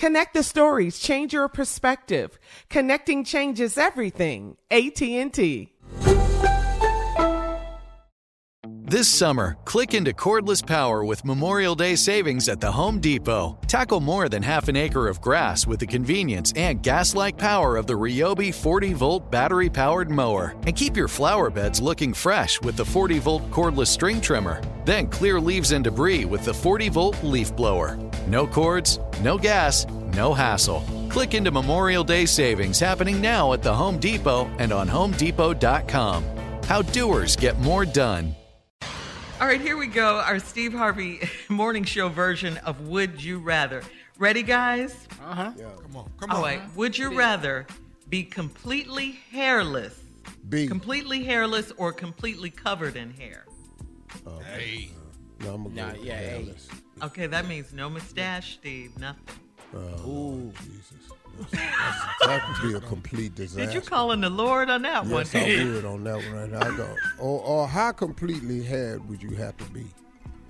Connect the stories, change your perspective. Connecting changes everything. AT&T. This summer, click into cordless power with Memorial Day savings at the Home Depot. Tackle more than half an acre of grass with the convenience and gas like power of the Ryobi 40 volt battery powered mower. And keep your flower beds looking fresh with the 40 volt cordless string trimmer. Then clear leaves and debris with the 40 volt leaf blower. No cords, no gas, no hassle. Click into Memorial Day savings happening now at the Home Depot and on HomeDepot.com. How doers get more done. All right, here we go. Our Steve Harvey morning show version of Would You Rather. Ready, guys? Uh huh. Yeah. Come on, come All on. right. Would you rather be completely hairless, B. completely hairless, or completely covered in hair? Hey. No, I'm gonna Nah, go yeah, hey. hairless. Okay, that means no mustache, Steve. Nothing. Oh, Ooh, Jesus. That's- that would be a complete disaster. Did you call in the Lord on that one? Yes, I would on that one. Right I go. Or, or how completely haired would you have to be?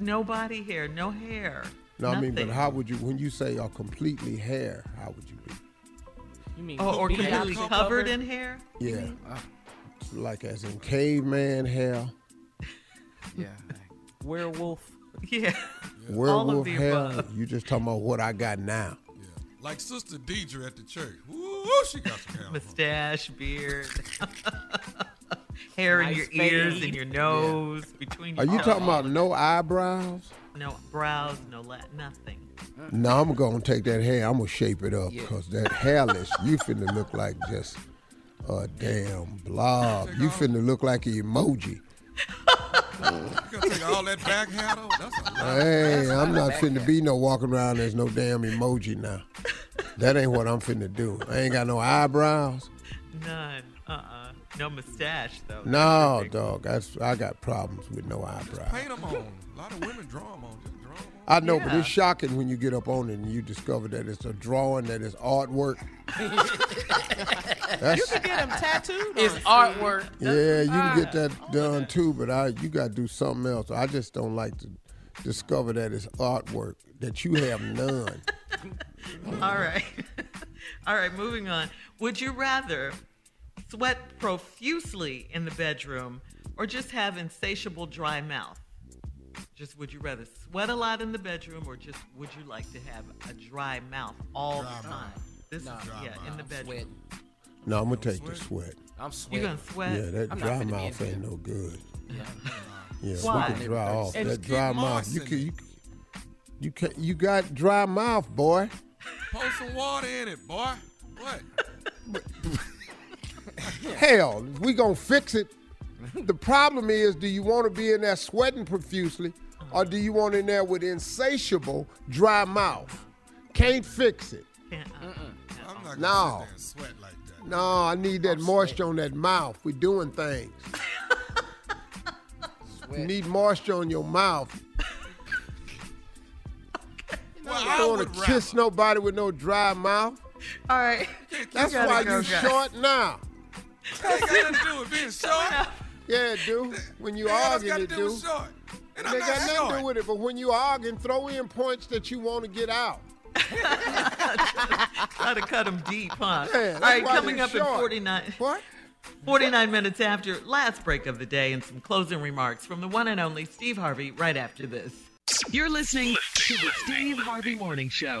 no body hair, no hair. No, I mean, but how would you? When you say are completely hair, how would you be? You mean Oh, or completely covered? covered in hair? Yeah, ah, like as in caveman hair, Yeah. Werewolf. Yeah. werewolf the hair. above. You just talking about what I got now? Like Sister Deidre at the church. Woo, she got some hair. Mustache, beard, hair in Nice your ears fade. and your nose, between Are your you talking about no eyebrows? no brows, no la- nothing. No, I'm gonna take that hair. I'm gonna shape it up because that hairless, you finna look like just a damn blob. You finna look like an emoji. You gotta take all that back hair though. That's a lot. Hey, I'm not finna be no walking around. There's no damn emoji now. That ain't what I'm finna do. I ain't got no eyebrows. None. Uh-uh. No mustache though. No, dog. That's I got problems with no eyebrows. Paint them on. A lot of women draw them on. I know, but it's shocking when you get up on it and you discover that it's a drawing, that it's artwork. you can Get them tattooed. It's on. artwork. yeah, you can get that done too, but I you got to do something else. I just don't like to discover that it's artwork that you have none. All right. All right, moving on. Would you rather sweat profusely in the bedroom or just have insatiable dry mouth? Just would you rather sweat a lot in the bedroom or just would you like to have a dry mouth all Dry the mouth. time? This is Nah, yeah, in the bedroom. Sweat. No, I'm gonna take the sweat. I'm sweating. You sweating. gonna sweat? Yeah, that I'm dry mouth ain't no good. Yeah, Why? we can dry off. It's that dry mouth. You can, you, you can, you got dry mouth, boy. Pour some water in it, boy. What? Hell, we gonna fix it. The problem is, do you want to be in there sweating profusely, or do you want in there with insatiable dry mouth? Can't fix it. Uh-uh. I'm not gonna No. sit there and sweat like that. No, I need that moisture on that mouth. We're doing things. you need moisture on your mouth. Well, You I don't want to rather. kiss nobody with no dry mouth. All right. That's why go, you guys. short now. That ain't got nothing to do with being short. Yeah, it do. When you It has arguing, it do do. with short. And They I'm got not nothing to do with it. But when you arguing, throw in points that you want to get out. Try to cut them deep, huh? Yeah, All that's right, why coming they're up in short. 49, What? 49 minutes after last break of the day and some closing remarks from the one and only Steve Harvey right after this. You're listening to the Steve Harvey Morning Show.